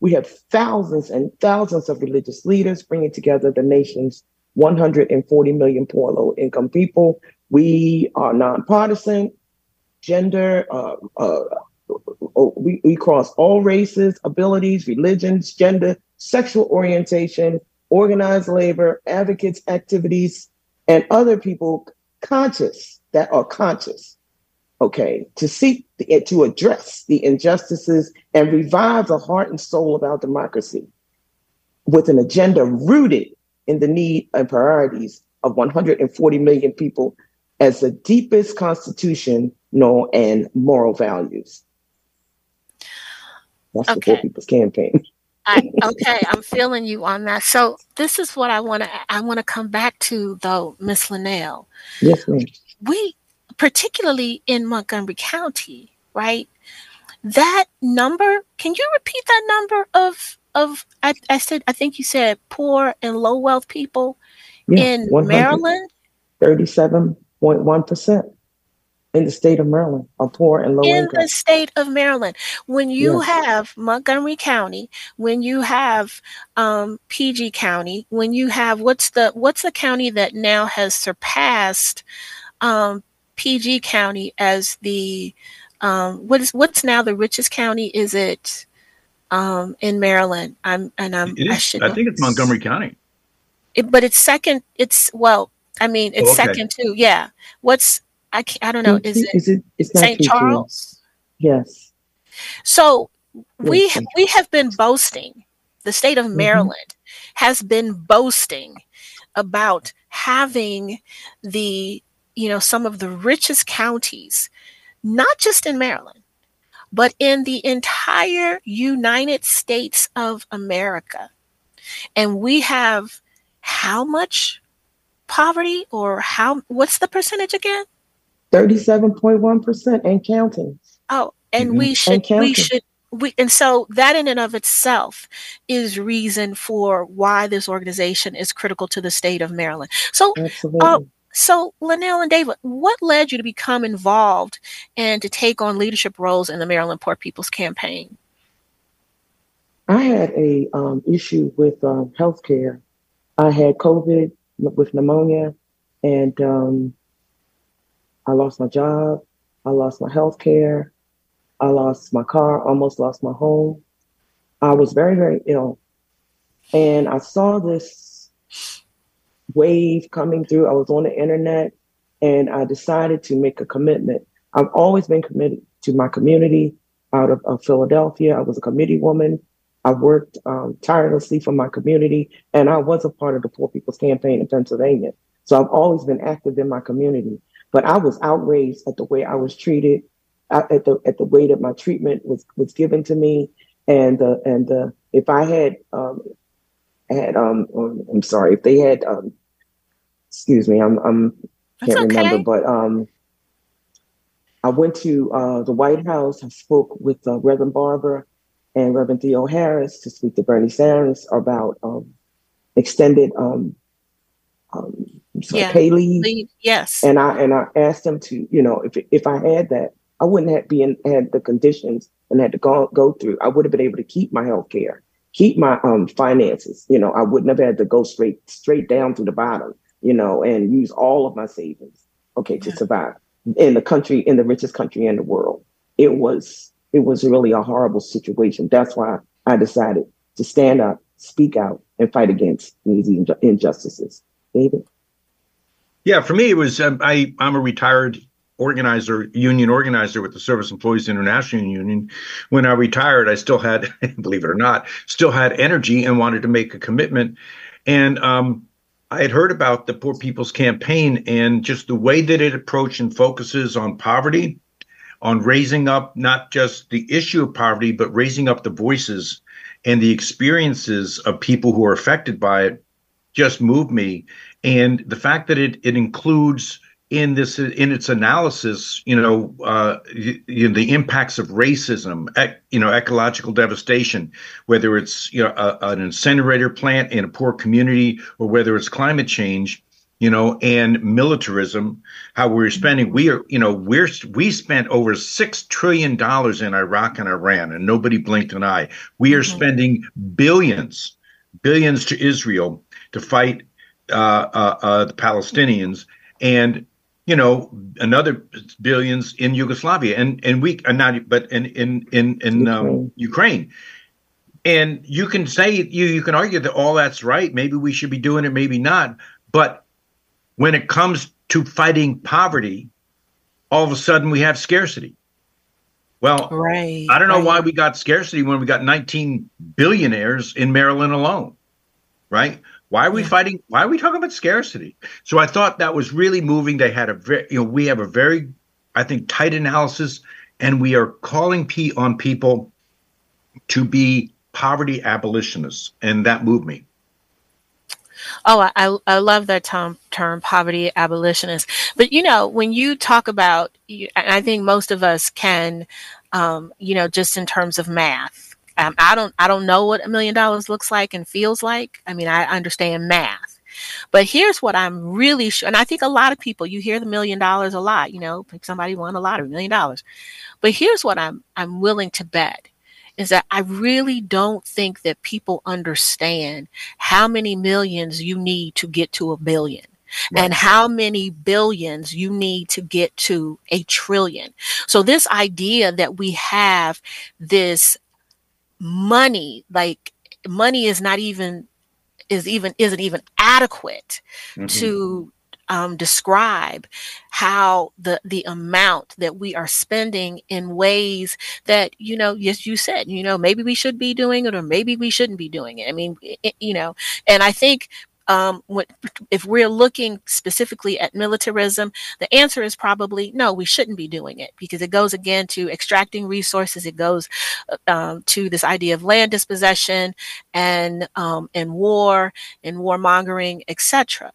We have thousands and thousands of religious leaders bringing together the nation's 140 million poor low income people. We are nonpartisan, gender, uh, uh, Oh, we, we cross all races, abilities, religions, gender, sexual orientation, organized labor, advocates, activities, and other people conscious that are conscious, okay, to seek the, to address the injustices and revive the heart and soul of our democracy with an agenda rooted in the need and priorities of 140 million people as the deepest constitutional and moral values. That's okay. the Poor People's Campaign. I, okay, I'm feeling you on that. So this is what I want to I want to come back to though, Miss Linnell. Yes, ma'am. We particularly in Montgomery County, right? That number, can you repeat that number of of I, I said I think you said poor and low wealth people yeah, in Maryland? 37.1% in the state of Maryland are poor and low in income. the state of Maryland. When you yes. have Montgomery County, when you have um, PG County, when you have what's the what's the county that now has surpassed um, PG County as the um, what is what's now the richest county? Is it um, in Maryland? I'm and I'm I should I think it's Montgomery County. It, but it's second. It's well. I mean, it's oh, okay. second too. Yeah. What's I I don't know. Is it, is it St. Charles? Yes. So we we have been boasting. The state of mm-hmm. Maryland mm-hmm. has been boasting about having the you know some of the richest counties, not just in Maryland, but in the entire United States of America. And we have how much poverty or how what's the percentage again? 37.1% and counting. Oh, and mm-hmm. we should we should we and so that in and of itself is reason for why this organization is critical to the state of Maryland. So, uh, so Linnell and David, what led you to become involved and to take on leadership roles in the Maryland Poor People's Campaign? I had a um, issue with um, healthcare. I had COVID with pneumonia, and um, I lost my job. I lost my health care. I lost my car, almost lost my home. I was very, very ill. And I saw this wave coming through. I was on the internet and I decided to make a commitment. I've always been committed to my community out of, of Philadelphia. I was a committee woman. I worked um, tirelessly for my community, and I was a part of the Poor People's Campaign in Pennsylvania. So I've always been active in my community. But I was outraged at the way I was treated, at the at the way that my treatment was was given to me, and uh, and uh, if I had um, had um, um, I'm sorry if they had um, excuse me I'm I'm can't okay. remember but um I went to uh, the White House. I spoke with uh, Reverend Barber and Reverend Theoharis to speak to Bernie Sanders about um, extended um, um, yeah. pay leave. Yes, and I and I asked them to, you know, if if I had that, I wouldn't have been had the conditions and had to go go through. I would have been able to keep my health care, keep my um finances. You know, I wouldn't have had to go straight straight down to the bottom. You know, and use all of my savings, okay, to survive in the country, in the richest country in the world. It was it was really a horrible situation. That's why I decided to stand up, speak out, and fight against these injustices. David. Yeah, for me, it was um, I. I'm a retired organizer, union organizer with the Service Employees International Union. When I retired, I still had, believe it or not, still had energy and wanted to make a commitment. And um, I had heard about the Poor People's Campaign and just the way that it approaches and focuses on poverty, on raising up not just the issue of poverty, but raising up the voices and the experiences of people who are affected by it just moved me. And the fact that it, it includes in this in its analysis, you know, uh, you, know, the impacts of racism, ec, you know, ecological devastation, whether it's you know a, an incinerator plant in a poor community or whether it's climate change, you know, and militarism, how we're spending. We are, you know, we're we spent over six trillion dollars in Iraq and Iran, and nobody blinked an eye. We are mm-hmm. spending billions, billions to Israel to fight Uh, uh, uh, the Palestinians and you know another billions in Yugoslavia and and we are not but in in in in um, Ukraine. And you can say you you can argue that all that's right. Maybe we should be doing it, maybe not. But when it comes to fighting poverty, all of a sudden we have scarcity. Well, right, I don't know right. why we got scarcity when we got 19 billionaires in Maryland alone, right? Why are we yeah. fighting? Why are we talking about scarcity? So I thought that was really moving. They had a very, you know, we have a very, I think, tight analysis, and we are calling P on people to be poverty abolitionists, and that moved me. Oh, I, I love that term, term poverty abolitionist. But you know, when you talk about, I think most of us can, um, you know, just in terms of math, um, I don't I don't know what a million dollars looks like and feels like. I mean, I understand math. But here's what I'm really sure, and I think a lot of people, you hear the million dollars a lot, you know, somebody won a lottery, million dollars. But here's what I'm I'm willing to bet is that I really don't think that people understand how many millions you need to get to a billion. Right. and how many billions you need to get to a trillion. So this idea that we have this money like money is not even is even isn't even adequate mm-hmm. to um, describe how the the amount that we are spending in ways that you know yes you said you know maybe we should be doing it or maybe we shouldn't be doing it i mean it, you know and i think um, what, if we're looking specifically at militarism, the answer is probably no, we shouldn't be doing it because it goes again to extracting resources. It goes uh, um, to this idea of land dispossession and um, and war and warmongering, etc.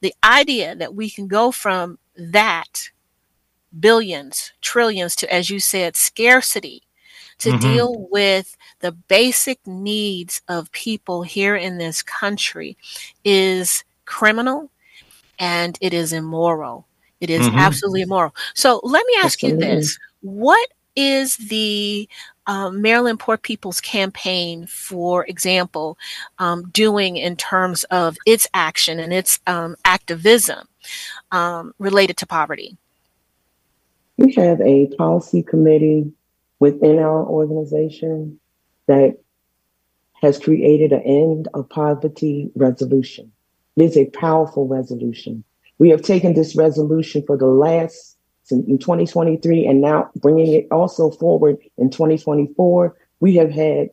The idea that we can go from that billions, trillions to, as you said, scarcity to mm-hmm. deal with the basic needs of people here in this country is criminal and it is immoral. It is mm-hmm. absolutely immoral. So let me ask absolutely. you this. What is the um, Maryland Poor People's Campaign, for example, um, doing in terms of its action and its um, activism um, related to poverty? We have a policy committee within our organization that has created an end of poverty resolution. It is a powerful resolution. We have taken this resolution for the last in 2023 and now bringing it also forward in 2024. We have had,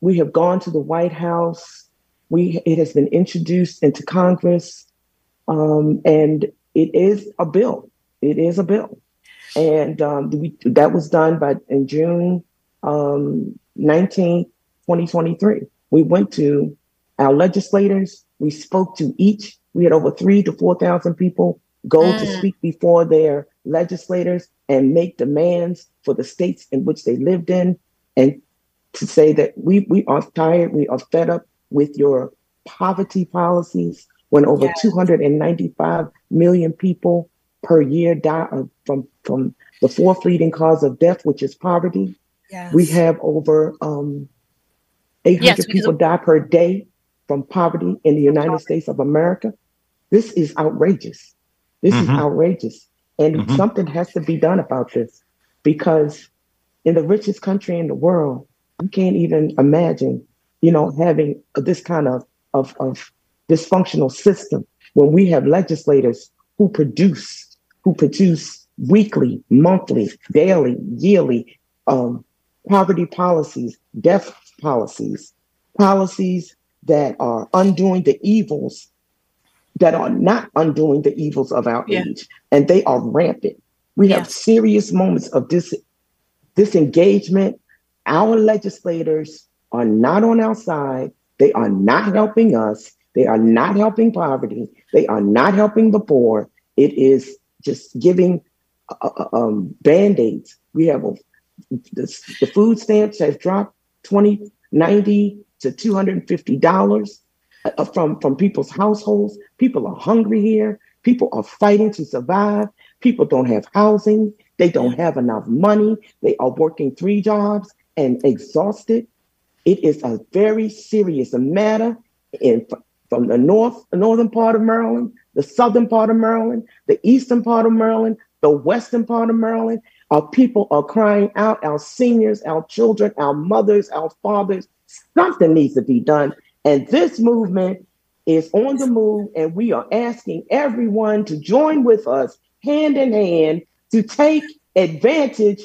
we have gone to the White House. We it has been introduced into Congress, um, and it is a bill. It is a bill, and um, we, that was done by in June um, 19, 2023. We went to our legislators. We spoke to each. We had over three to four thousand people go mm. to speak before their legislators and make demands for the states in which they lived in, and to say that we we are tired, we are fed up with your poverty policies when over yes. 295 million people per year die from from the fourth leading cause of death, which is poverty. Yes. We have over um, 800 yes, people die per day from poverty in the United poverty. States of America. This is outrageous. This mm-hmm. is outrageous. And mm-hmm. something has to be done about this because in the richest country in the world, you can't even imagine, you know, having this kind of, of, of dysfunctional system when we have legislators who produce, who produce weekly, monthly, daily, yearly um, poverty policies, death policies, policies that are undoing the evils that are not undoing the evils of our yeah. age, and they are rampant. We have serious moments of dis- disengagement. Our legislators are not on our side. They are not helping us. They are not helping poverty. They are not helping the poor. It is just giving uh, uh um, band aids. We have a, the, the food stamps has dropped 20, 90 to $250 uh, from, from people's households. People are hungry here. People are fighting to survive. People don't have housing. They don't have enough money. They are working three jobs and exhausted. It is a very serious matter in, from the north, northern part of Maryland, the southern part of Maryland, the eastern part of Maryland, the western part of Maryland. Our people are crying out, our seniors, our children, our mothers, our fathers. Something needs to be done. And this movement is on the move, and we are asking everyone to join with us hand in hand to take advantage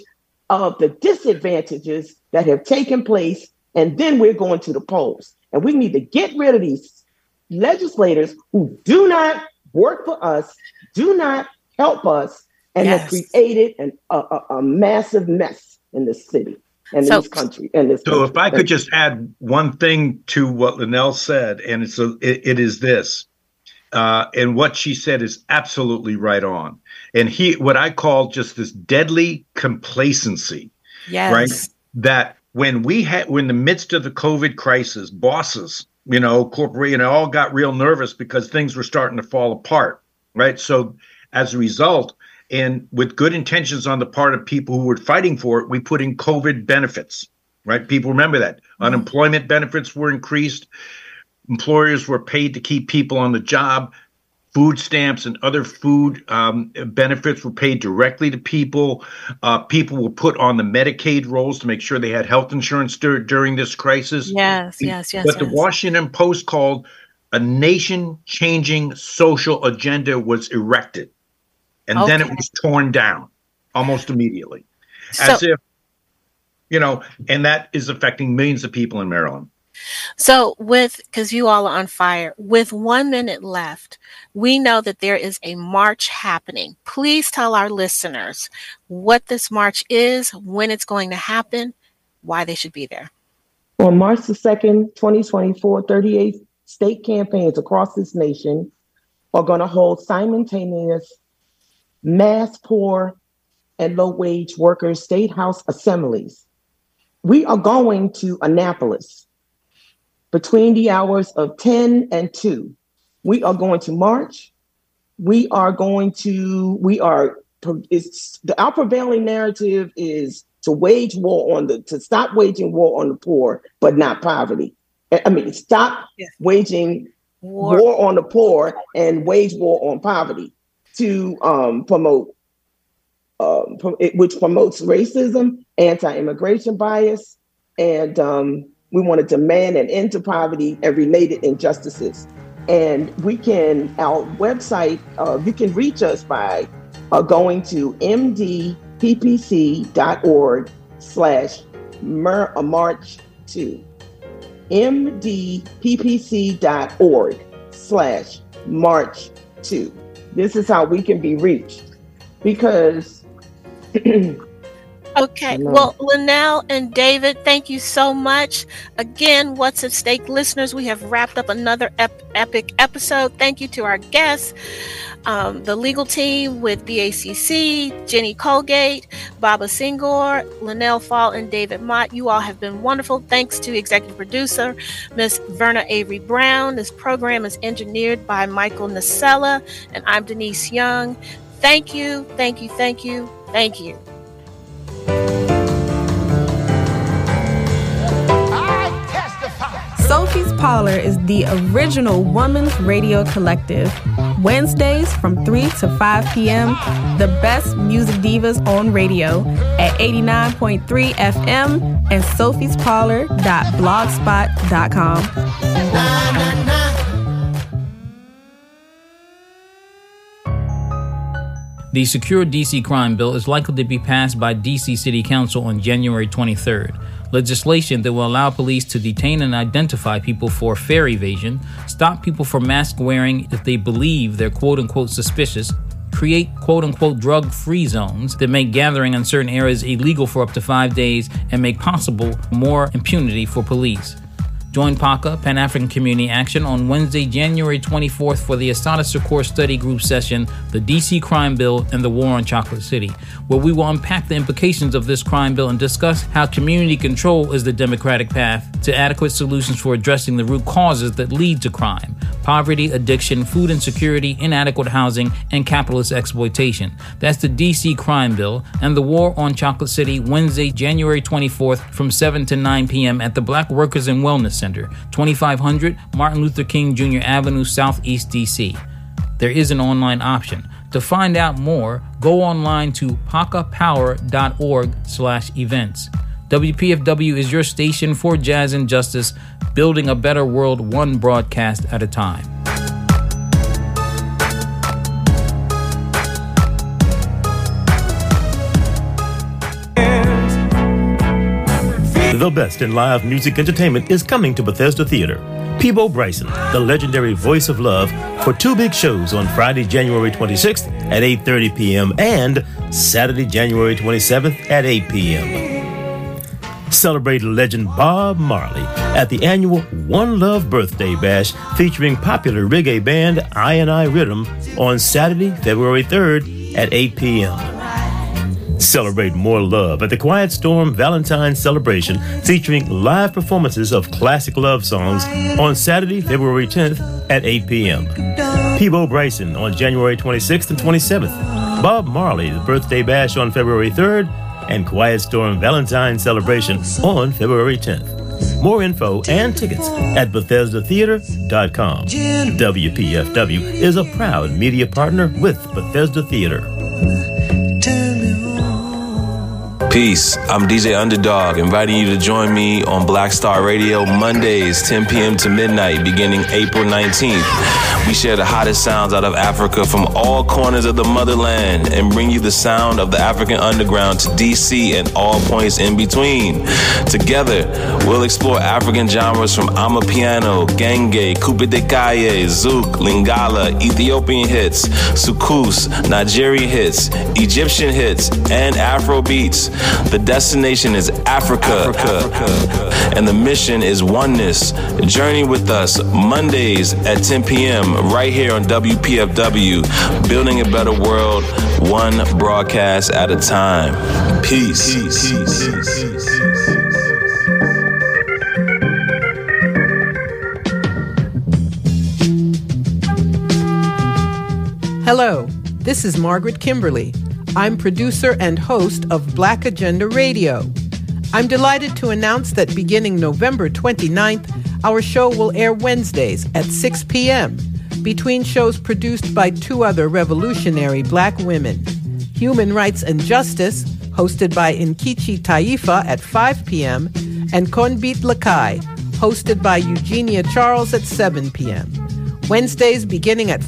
of the disadvantages that have taken place. And then we're going to the polls. And we need to get rid of these legislators who do not work for us, do not help us, and yes. have created an, a, a, a massive mess in this city and so, this country. And this so, country. if I could just add one thing to what Linnell said, and it's a, it, it is this, uh, and what she said is absolutely right on. And he, what I call just this deadly complacency, yes. right? That when we had, when in the midst of the COVID crisis, bosses, you know, corporate, you know, all got real nervous because things were starting to fall apart, right? So, as a result, and with good intentions on the part of people who were fighting for it, we put in COVID benefits, right? People remember that. Mm-hmm. Unemployment benefits were increased. Employers were paid to keep people on the job. Food stamps and other food um, benefits were paid directly to people. Uh, people were put on the Medicaid rolls to make sure they had health insurance dur- during this crisis. Yes, yes, yes. But yes. the Washington Post called a nation changing social agenda was erected and okay. then it was torn down almost immediately, as if you know, and that is affecting millions of people in Maryland. So, with because you all are on fire, with one minute left, we know that there is a march happening. Please tell our listeners what this march is, when it's going to happen, why they should be there. On March the 2nd, 2024, 38 state campaigns across this nation are going to hold simultaneous mass poor and low wage workers state house assemblies we are going to Annapolis between the hours of 10 and 2. We are going to march. We are going to, we are, it's, the, our prevailing narrative is to wage war on the, to stop waging war on the poor, but not poverty. I mean, stop yes. waging war. war. on the poor and wage war on poverty to um, promote, um, which promotes racism, anti-immigration bias, and um, we want to demand an end to poverty and related injustices. And we can, our website, uh, you can reach us by uh, going to mdppc.org slash march 2 mdppc.org slash march 2 this is how we can be reached. Because Okay. Well, Linnell and David, thank you so much. Again, What's at Stake listeners, we have wrapped up another ep- epic episode. Thank you to our guests, um, the legal team with BACC, Jenny Colgate, Baba Senghor, Linnell Fall, and David Mott. You all have been wonderful. Thanks to executive producer, Miss Verna Avery Brown. This program is engineered by Michael Nasella, and I'm Denise Young. Thank you, thank you, thank you, thank you. Parlor is the original woman's radio collective. Wednesdays from 3 to 5 p.m., the best music divas on radio at 89.3 FM and sophiesparlor.blogspot.com. The Secure DC Crime Bill is likely to be passed by DC City Council on January 23rd. Legislation that will allow police to detain and identify people for fare evasion, stop people from mask wearing if they believe they're quote unquote suspicious, create quote unquote drug free zones that make gathering in certain areas illegal for up to five days and make possible more impunity for police. Join PACA, Pan African Community Action, on Wednesday, January 24th for the Assata Shakur Study Group session, The DC Crime Bill and the War on Chocolate City, where we will unpack the implications of this crime bill and discuss how community control is the democratic path to adequate solutions for addressing the root causes that lead to crime poverty, addiction, food insecurity, inadequate housing, and capitalist exploitation. That's the DC Crime Bill and the War on Chocolate City, Wednesday, January 24th from 7 to 9 p.m. at the Black Workers and Wellness Center, 2500 Martin Luther King Jr. Avenue, Southeast DC. There is an online option. To find out more, go online to pacapower.org slash events. WPFW is your station for jazz and justice, building a better world one broadcast at a time. The best in live music entertainment is coming to Bethesda Theater. Peabo Bryson, the legendary voice of love, for two big shows on Friday, January 26th at 8:30 p.m. and Saturday, January 27th at 8 p.m. Celebrate legend Bob Marley at the annual One Love Birthday Bash featuring popular reggae band I and I Rhythm on Saturday, February 3rd at 8 p.m. Celebrate more love at the Quiet Storm Valentine Celebration featuring live performances of classic love songs on Saturday, February 10th at 8 p.m. Peabo Bryson on January 26th and 27th. Bob Marley, the birthday bash on February 3rd, and Quiet Storm Valentine Celebration on February 10th. More info and tickets at BethesdaTheater.com. WPFW is a proud media partner with Bethesda Theater. Peace. I'm DJ Underdog, inviting you to join me on Black Star Radio Mondays, 10 p.m. to midnight, beginning April 19th. We share the hottest sounds out of Africa from all corners of the motherland and bring you the sound of the African underground to DC and all points in between. Together, we'll explore African genres from Amapiano, Genge, Kupe de Kaye, Zouk, Lingala, Ethiopian hits, Soukous, Nigerian hits, Egyptian hits, and Afro beats. The destination is Africa, Africa, and the mission is oneness. Journey with us Mondays at 10 p.m right here on WPFW, building a better world, one broadcast at a time. Peace. Peace. Peace. Peace. Hello, this is Margaret Kimberley. I'm producer and host of Black Agenda Radio. I'm delighted to announce that beginning November 29th, our show will air Wednesdays at 6 p.m between shows produced by two other revolutionary black women Human Rights and Justice, hosted by Nkechi Taifa at 5 p.m., and Konbit Lakai, hosted by Eugenia Charles at 7 p.m. Wednesdays beginning at